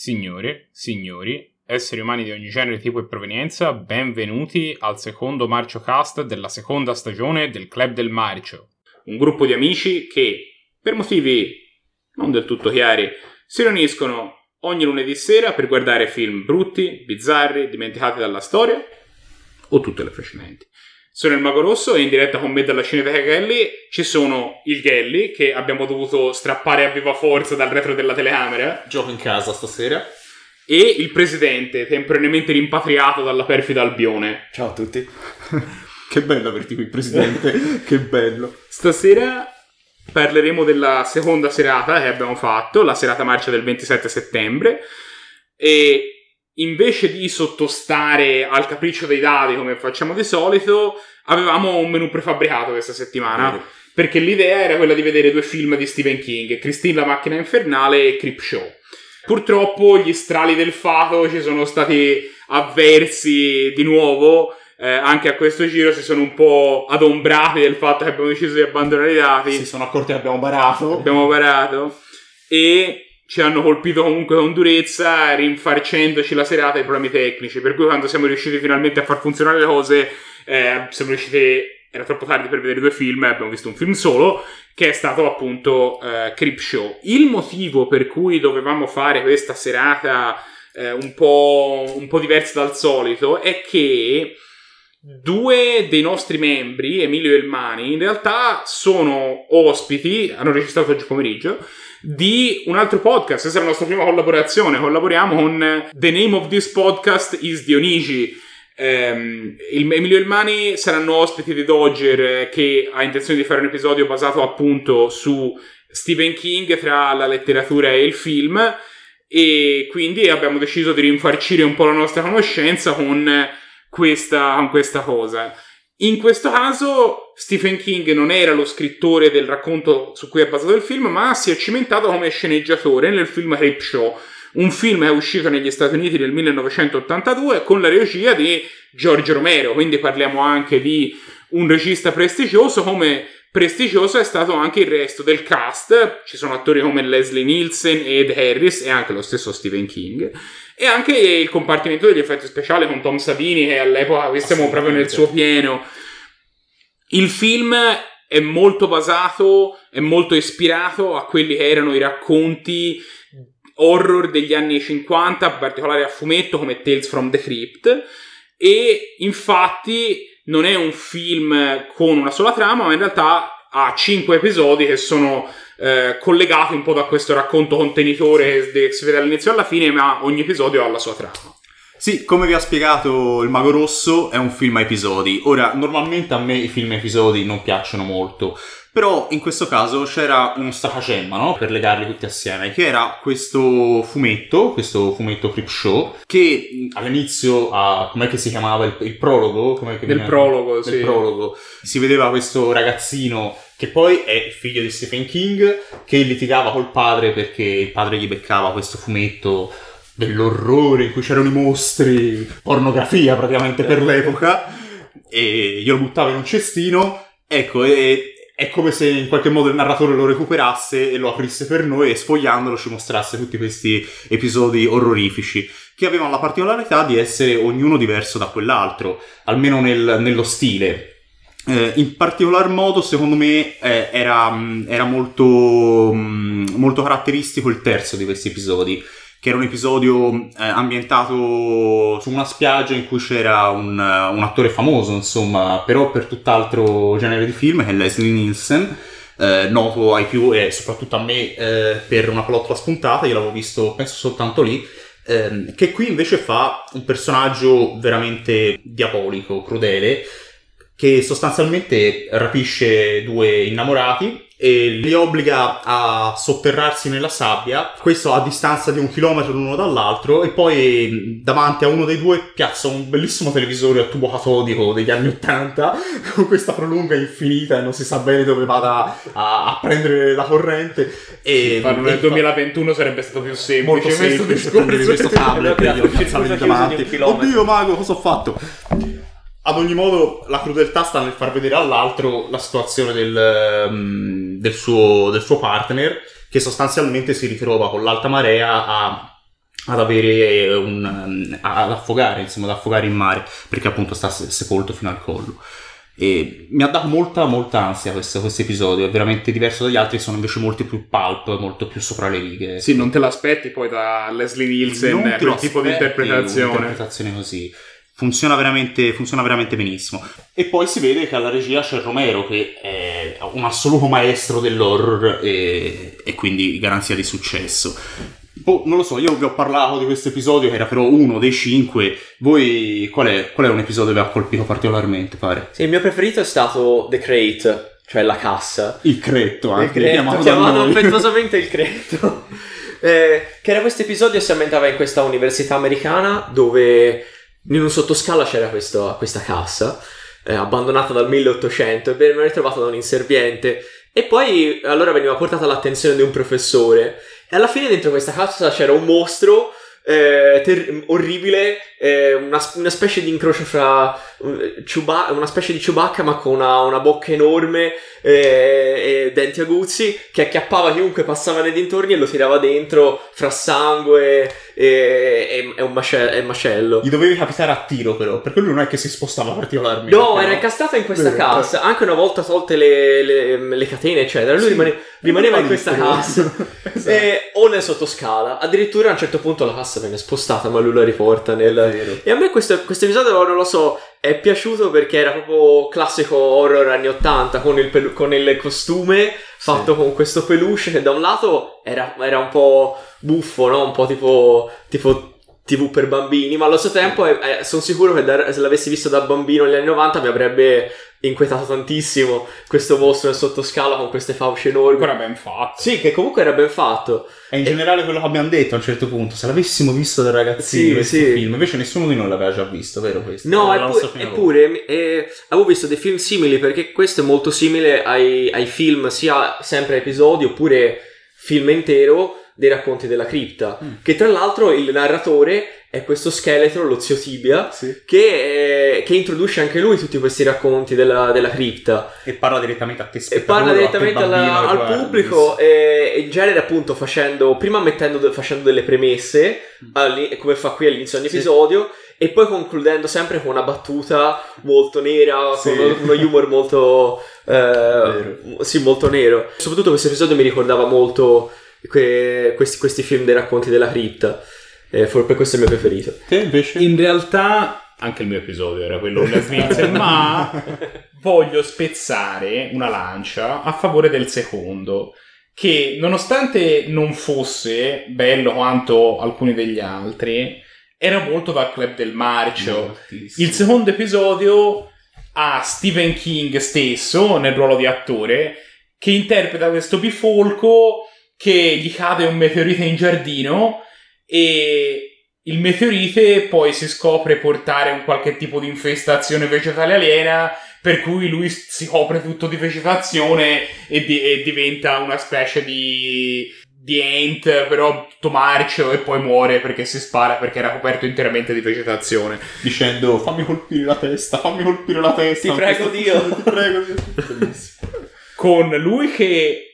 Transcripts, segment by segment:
Signore, signori, esseri umani di ogni genere, tipo e provenienza, benvenuti al secondo Marcio Cast della seconda stagione del Club del Marcio. Un gruppo di amici che, per motivi non del tutto chiari, si riuniscono ogni lunedì sera per guardare film brutti, bizzarri, dimenticati dalla storia o tutte le precedenti. Sono il Mago Rosso e in diretta con me dalla Cineteca Gelli ci sono il Gelli che abbiamo dovuto strappare a viva forza dal retro della telecamera Gioco in casa stasera. e il Presidente temporaneamente rimpatriato dalla perfida Albione. Ciao a tutti. Che bello averti qui, presidente. che bello. Stasera parleremo della seconda serata che abbiamo fatto, la serata marcia del 27 settembre e invece di sottostare al capriccio dei dati come facciamo di solito, avevamo un menù prefabbricato questa settimana. Vero. Perché l'idea era quella di vedere due film di Stephen King, Christine la macchina infernale e Creepshow. Purtroppo gli strali del fato ci sono stati avversi di nuovo, eh, anche a questo giro si sono un po' adombrati del fatto che abbiamo deciso di abbandonare i dati Si sono accorti che abbiamo barato. abbiamo parato e ci hanno colpito comunque con durezza rinfarcendoci la serata ai problemi tecnici. Per cui quando siamo riusciti finalmente a far funzionare le cose eh, siamo riusciti era troppo tardi per vedere due film e abbiamo visto un film solo che è stato appunto eh, Creepshow il motivo per cui dovevamo fare questa serata eh, un, po', un po' diversa dal solito è che Due dei nostri membri, Emilio e Elmani, in realtà sono ospiti, hanno registrato oggi pomeriggio, di un altro podcast. Questa è la nostra prima collaborazione. Collaboriamo con eh, The Name of This Podcast is Dionigi. Ehm, il- Emilio Elmani saranno ospiti di Dodger eh, che ha intenzione di fare un episodio basato appunto su Stephen King tra la letteratura e il film e quindi abbiamo deciso di rinfarcire un po' la nostra conoscenza con questa, con questa cosa. In questo caso Stephen King non era lo scrittore del racconto su cui è basato il film, ma si è cimentato come sceneggiatore nel film Creepshow, un film che è uscito negli Stati Uniti nel 1982 con la regia di George Romero, quindi parliamo anche di un regista prestigioso come prestigioso è stato anche il resto del cast, ci sono attori come Leslie Nielsen ed Harris e anche lo stesso Stephen King. E anche il compartimento degli effetti speciali con Tom Savini che all'epoca siamo proprio nel suo pieno. Il film è molto basato, è molto ispirato a quelli che erano i racconti horror degli anni 50, in particolare a fumetto come Tales from the Crypt. E infatti non è un film con una sola trama, ma in realtà ha cinque episodi che sono eh, collegati un po' da questo racconto contenitore che si vede all'inizio e alla fine, ma ogni episodio ha la sua trama. Sì, come vi ha spiegato il Mago Rosso, è un film a episodi. Ora, normalmente a me i film a episodi non piacciono molto, però in questo caso c'era uno stratagemma, no? Per legarli tutti assieme, che era questo fumetto, questo fumetto Creep Show, che all'inizio, a, com'è che si chiamava il, il prologo? Com'è che Nel prologo, nel sì. prologo, si vedeva questo ragazzino che poi è figlio di Stephen King, che litigava col padre perché il padre gli beccava questo fumetto dell'orrore in cui c'erano i mostri, pornografia praticamente per l'epoca, e glielo buttava in un cestino, ecco, e è come se in qualche modo il narratore lo recuperasse e lo aprisse per noi e sfogliandolo ci mostrasse tutti questi episodi orrorifici che avevano la particolarità di essere ognuno diverso da quell'altro, almeno nel- nello stile. Eh, in particolar modo, secondo me, eh, era, mh, era molto, mh, molto caratteristico il terzo di questi episodi, che era un episodio eh, ambientato su una spiaggia in cui c'era un, eh, un attore famoso, insomma, però per tutt'altro genere di film, che è Leslie Nielsen, eh, noto ai più e soprattutto a me eh, per una plottola spuntata, io l'avevo visto penso soltanto lì, ehm, che qui invece fa un personaggio veramente diabolico, crudele, che sostanzialmente rapisce due innamorati e li obbliga a sotterrarsi nella sabbia, questo a distanza di un chilometro l'uno dall'altro, e poi mh, davanti a uno dei due piazza un bellissimo televisore a tubo catodico degli anni Ottanta, con questa prolunga infinita e non si sa bene dove vada a, a prendere la corrente. E, e nel fa- 2021 sarebbe stato più semplice. molto questo semplice prendere questo tablet e chiuso di un davanti. Oddio mago, cosa ho fatto? Ad ogni modo, la crudeltà sta nel far vedere all'altro la situazione del, ehm, del suo, del suo partner, che sostanzialmente si ritrova con l'alta marea a ad avere un, ad affogare, insomma, ad affogare in mare, perché appunto sta sepolto fino al collo. E mi ha dato molta, molta ansia questo, questo, episodio, è veramente diverso dagli altri, sono invece molti più pulp, molto più sopra le righe. Sì, non te l'aspetti poi da Leslie Nielsen quel tipo di interpretazione. Un'interpretazione così. Funziona veramente, funziona veramente benissimo. E poi si vede che alla regia c'è Romero, che è un assoluto maestro dell'horror e, e quindi garanzia di successo. Boh, non lo so, io vi ho parlato di questo episodio che era però uno dei cinque. Voi, qual è, qual è un episodio che vi ha colpito particolarmente, pare? Sì, il mio preferito è stato The Crate, cioè la cassa. Il cretto, anche. Il cretto, chiamato, chiamato affettuosamente il cretto. eh, che era questo episodio si ambientava in questa università americana dove in un sottoscala c'era questo, questa cassa. Eh, abbandonata dal 1800 e veniva ritrovata da un inserviente e poi allora veniva portata all'attenzione di un professore e alla fine dentro questa cassa c'era un mostro eh, ter- orribile, eh, una, una, specie di incrocio fra uh, Ciuba- una specie di Chewbacca ma con una, una bocca enorme eh, e denti aguzzi che acchiappava chiunque passava nei dintorni e lo tirava dentro fra sangue e, e, un macello, e macello. Gli dovevi capitare a tiro però, perché lui non è che si spostava particolarmente. No, però. era incastrato in questa Vero. cassa, anche una volta tolte le, le, le catene eccetera, lui sì, rimane, rimaneva in questa cassa esatto. e, o nel sottoscala. Addirittura a un certo punto la cassa viene spostata ma lui la riporta nel... E a me questo, questo episodio, non lo so, è piaciuto perché era proprio classico horror anni 80 con il, pelu- con il costume fatto sì. con questo peluche che da un lato era, era un po' buffo, no? Un po' tipo, tipo TV per bambini, ma allo stesso tempo eh, sono sicuro che da, se l'avessi visto da bambino negli anni 90 mi avrebbe inquietato tantissimo questo mostro nel sottoscala con queste fauci enormi. Era ben fatto. Sì, che comunque era ben fatto. E in e... generale quello che abbiamo detto a un certo punto, se l'avessimo visto da ragazzini sì, questo sì. film, invece nessuno di noi l'aveva già visto, vero questo? No, eppu- eppure eh, avevo visto dei film simili perché questo è molto simile ai, ai film, sia sempre episodi oppure film intero dei racconti della cripta. Mm. Che tra l'altro il narratore è questo scheletro, lo zio Tibia, sì. che, è, che, introduce anche lui tutti questi racconti della, della cripta. E parla direttamente a te E parla direttamente alla, al pubblico e, e in genere appunto facendo, prima mettendo, facendo delle premesse, mm. come fa qui all'inizio di ogni sì. episodio, e poi concludendo sempre con una battuta molto nera, sì. con uno, uno humor molto, eh, sì, molto nero. Soprattutto questo episodio mi ricordava molto que- questi, questi, film dei racconti della cripta. Eh, per questo è il mio preferito. Te invece? In realtà anche il mio episodio era quello della Svizzera, ma voglio spezzare una lancia a favore del secondo che nonostante non fosse bello quanto alcuni degli altri, era molto dal club del marcio. Il secondo episodio ha Stephen King stesso nel ruolo di attore che interpreta questo bifolco che gli cade un meteorite in giardino e il meteorite poi si scopre portare un qualche tipo di infestazione vegetale aliena per cui lui si copre tutto di vegetazione e, di- e diventa una specie di di Ant, però tutto marcio e poi muore perché si spara perché era coperto interamente di vegetazione. Dicendo fammi colpire la testa, fammi colpire la testa. Ti prego Dio. Ti prego Dio. Con lui che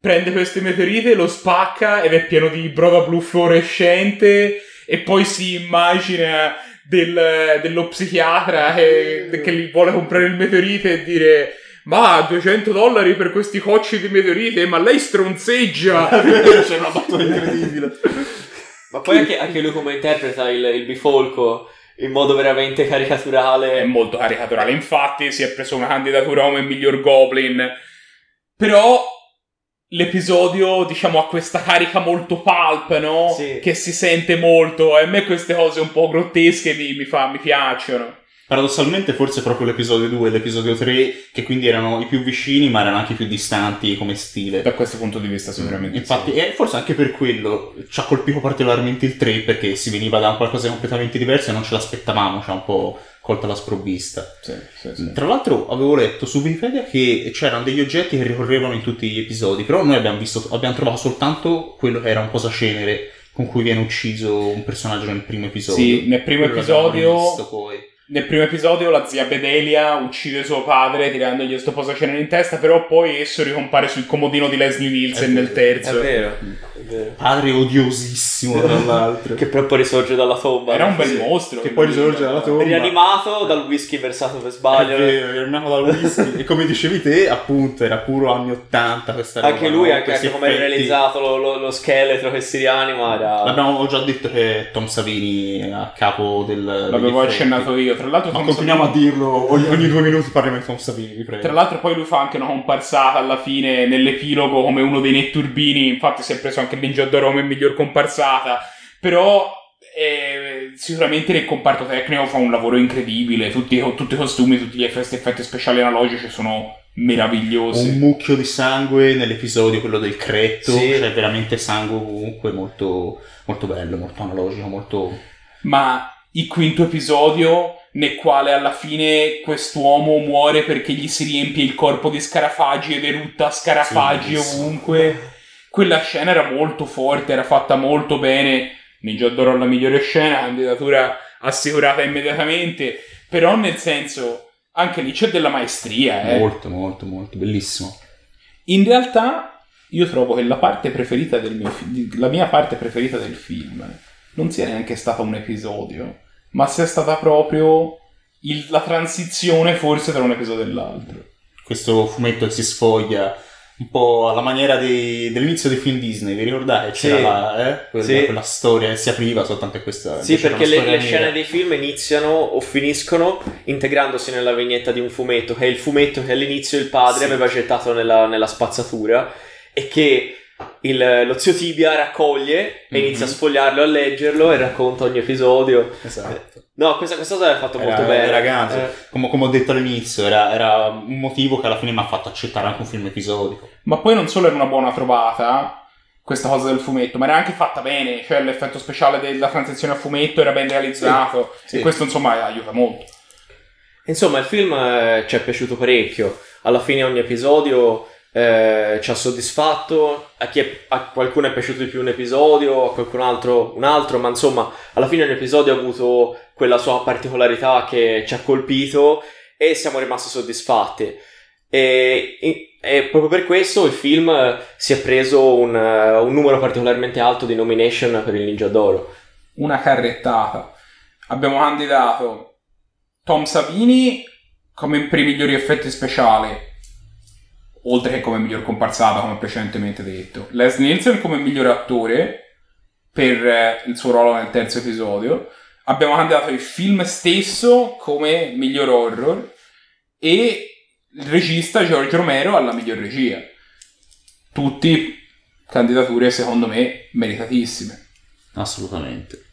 prende queste meteorite, lo spacca ed è pieno di broda blu fluorescente e poi si immagina del, dello psichiatra che, che gli vuole comprare il meteorite e dire ma 200 dollari per questi cocci di meteorite ma lei stronzeggia! C'è una battuta incredibile. Ma poi anche, anche, lui come interpreta il, il bifolco in modo veramente caricaturale. È molto caricaturale infatti si è preso una candidatura come miglior goblin. Però l'episodio, diciamo, ha questa carica molto pulp, no? Sì. Che si sente molto. E a me queste cose un po' grottesche mi, mi, fa, mi piacciono. Paradossalmente forse proprio l'episodio 2 e l'episodio 3, che quindi erano i più vicini ma erano anche i più distanti come stile. Da questo punto di vista sicuramente. Infatti, sì. e forse anche per quello ci ha colpito particolarmente il 3 perché si veniva da qualcosa di completamente diverso e non ce l'aspettavamo, ci ha un po' colta la sprovvista. Sì, sì, sì. Tra l'altro avevo letto su Wikipedia che c'erano degli oggetti che ricorrevano in tutti gli episodi, però noi abbiamo, visto, abbiamo trovato soltanto quello che era un posacenere con cui viene ucciso un personaggio nel primo episodio. Sì, nel primo quello episodio nel primo episodio la zia Bedelia uccide suo padre tirandogli questo posacenere in testa, però poi esso ricompare sul comodino di Leslie Nielsen nel terzo. È vero. vero. Padre odiosissimo, tra l'altro. Che però poi risorge dalla tomba. Era un bel mostro. Che poi risorge dalla tomba. Rianimato dal whisky versato per sbaglio. nato dal whisky. e come dicevi te, appunto, era puro anni 80 questa roba. Anche lui, no? anche, anche come è effetti. realizzato lo, lo- lo scheletro che si rianima era... L'abbiamo già detto che Tom Savini è a capo del. L'avevo accennato io. Tra l'altro, Ma Tom continuiamo Savini- a dirlo ogni, ogni due minuti parliamo di Tom Savini, vi prego. Tra l'altro, poi lui fa anche una comparsata alla fine nell'epilogo come uno dei netturbini. Infatti, si è preso anche il Ninja d'Oro come miglior comparsata. Però. eh, sicuramente nel comparto tecnico fa un lavoro incredibile. Tutti, tutti i costumi, tutti gli effetti, effetti speciali analogici sono meravigliosi. un mucchio di sangue nell'episodio, quello del cretto, Sì. cioè veramente sangue comunque molto, molto bello, molto analogico, molto... ma il quinto episodio nel quale alla fine quest'uomo muore perché gli si riempie il corpo di scarafaggi ed erutta scarafaggi Sì, ovunque. Quella scena era molto forte, era fatta molto bene. Ninja d'Oro alla migliore scena, candidatura assicurata immediatamente. Però nel senso, anche lì c'è della maestria, eh. Molto, molto, molto, bellissimo. In realtà, io trovo che la parte preferita del mio fi- la mia parte preferita del film non sia neanche stata un episodio, ma sia stata proprio il- la transizione forse tra un episodio e l'altro. Questo fumetto che si sfoglia un po' alla maniera dei- dell'inizio dei film Disney, vi ricordate? C'era Sì. la, eh, quella, Sì. quella storia che si apriva soltanto a questa... Sì, era perché le, le scene dei film iniziano o finiscono integrandosi nella vignetta di un fumetto, che è il fumetto che all'inizio il padre Sì. aveva gettato nella, nella spazzatura e che il- lo zio Tibia raccoglie e Mhm. inizia a sfogliarlo, a leggerlo e racconta ogni episodio. Esatto. No, questa, questa cosa l'ha fatto Era- molto bene. era ganzo. Eh, Come, come ho detto all'inizio, era, era un motivo che alla fine mi ha fatto accettare anche un film episodico. Ma poi non solo era una buona trovata questa cosa del fumetto, ma era anche fatta bene, cioè l'effetto speciale della transizione a fumetto era ben realizzato Sì, sì. e questo insomma aiuta molto. Insomma, il film eh, ci è piaciuto parecchio. Alla fine ogni episodio eh, ci ha soddisfatto. A, è- a qualcuno è piaciuto di più un episodio, a qualcun altro un altro, ma insomma, alla fine ogni episodio ha avuto quella sua particolarità che ci ha colpito e siamo rimasti soddisfatti. E, e- proprio per questo il film si è preso un, un numero particolarmente alto di nomination per il Ninja d'Oro. Una carrettata. Abbiamo candidato Tom Savini come per i migliori effetti speciali, oltre che come miglior comparsata, come precedentemente detto. Les Nielsen come miglior attore per eh, il suo ruolo nel terzo episodio. Abbiamo candidato il film stesso come miglior horror e il regista George Romero alla miglior regia. Tutti candidature secondo me meritatissime. Assolutamente.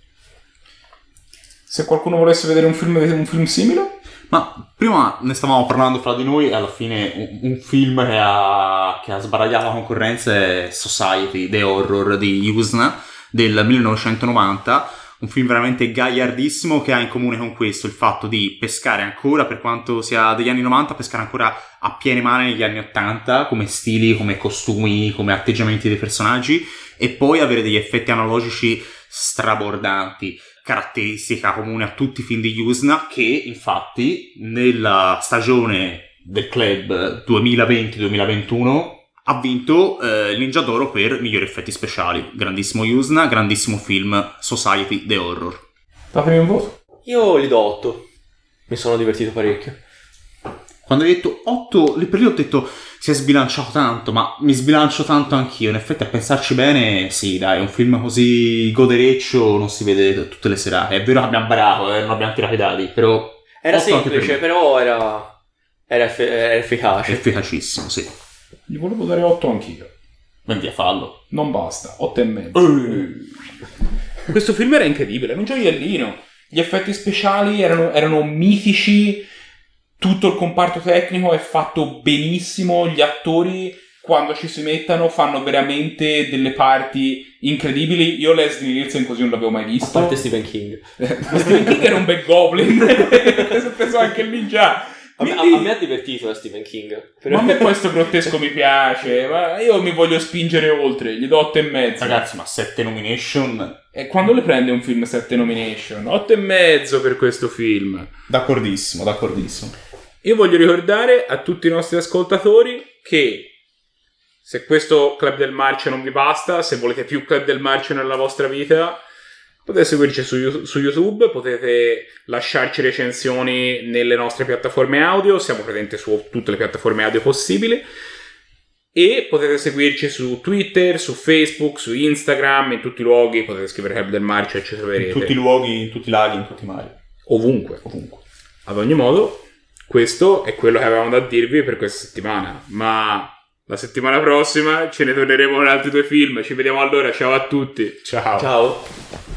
Se qualcuno volesse vedere un film, un film simile, Ma prima ne stavamo parlando fra di noi e alla fine un, un film che ha, che ha sbaragliato la concorrenza è Society, The Horror di Usna del 1990. Un film veramente gagliardissimo che ha in comune con questo il fatto di pescare ancora, per quanto sia degli anni 90, pescare ancora a piene mani negli anni 80, come stili, come costumi, come atteggiamenti dei personaggi, e poi avere degli effetti analogici strabordanti caratteristica comune a tutti i film di Yusna che infatti nella stagione del club 2020-2021 ha vinto eh, il Ninja d'Oro per migliori effetti speciali. Grandissimo Yusna, grandissimo film Society The Horror. datemi un voto. Io gli do 8. Mi sono divertito parecchio. Quando hai detto 8, lì per lì ho detto si è sbilanciato tanto, ma mi sbilancio tanto anch'io. In effetti, a pensarci bene, sì, dai, un film così godereccio non si vede tutte le serate. È vero che abbiamo barato, eh, non abbiamo tirato i dadi, però Era per semplice, me. però era, era, eff- era efficace. efficacissimo, sì. Gli volevo dare 8 anch'io. Ben via, fallo. Non basta, 8 e mezzo. Questo film era incredibile, era un gioiellino. Gli effetti speciali erano, erano mitici, tutto il comparto tecnico è fatto benissimo, gli attori quando ci si mettono fanno veramente delle parti incredibili. Io Leslie Nielsen così non l'avevo mai A visto. parte Stephen King. Stephen King era un bel goblin, questo penso anche lì già. A, me- Quindi- a me ha divertito da Stephen King. Però- Ma a me questo grottesco mi piace, ma io mi voglio spingere oltre, gli do 8 e mezzo. Ragazzi, ma 7 nomination. E quando le prende un film 7 nomination? 8 e mezzo per questo film. D'accordissimo, d'accordissimo. Io voglio ricordare a tutti i nostri ascoltatori che Se questo Club del Marcio non vi basta, se volete più Club del Marcio nella vostra vita, potete seguirci su, su YouTube, potete lasciarci recensioni nelle nostre piattaforme audio, siamo presenti su tutte le piattaforme audio possibili. E potete seguirci su Twitter, su Facebook, su Instagram, in tutti i luoghi, potete scrivere Club del Marcio e ci troverete. In tutti i luoghi, in tutti i laghi, in tutti i mari. Ovunque. Ovunque. Ad ogni modo, questo è quello che avevamo da dirvi per questa settimana. Ma la settimana prossima ce ne torneremo con altri due film. Ci vediamo allora. Ciao a tutti. Ciao. Ciao.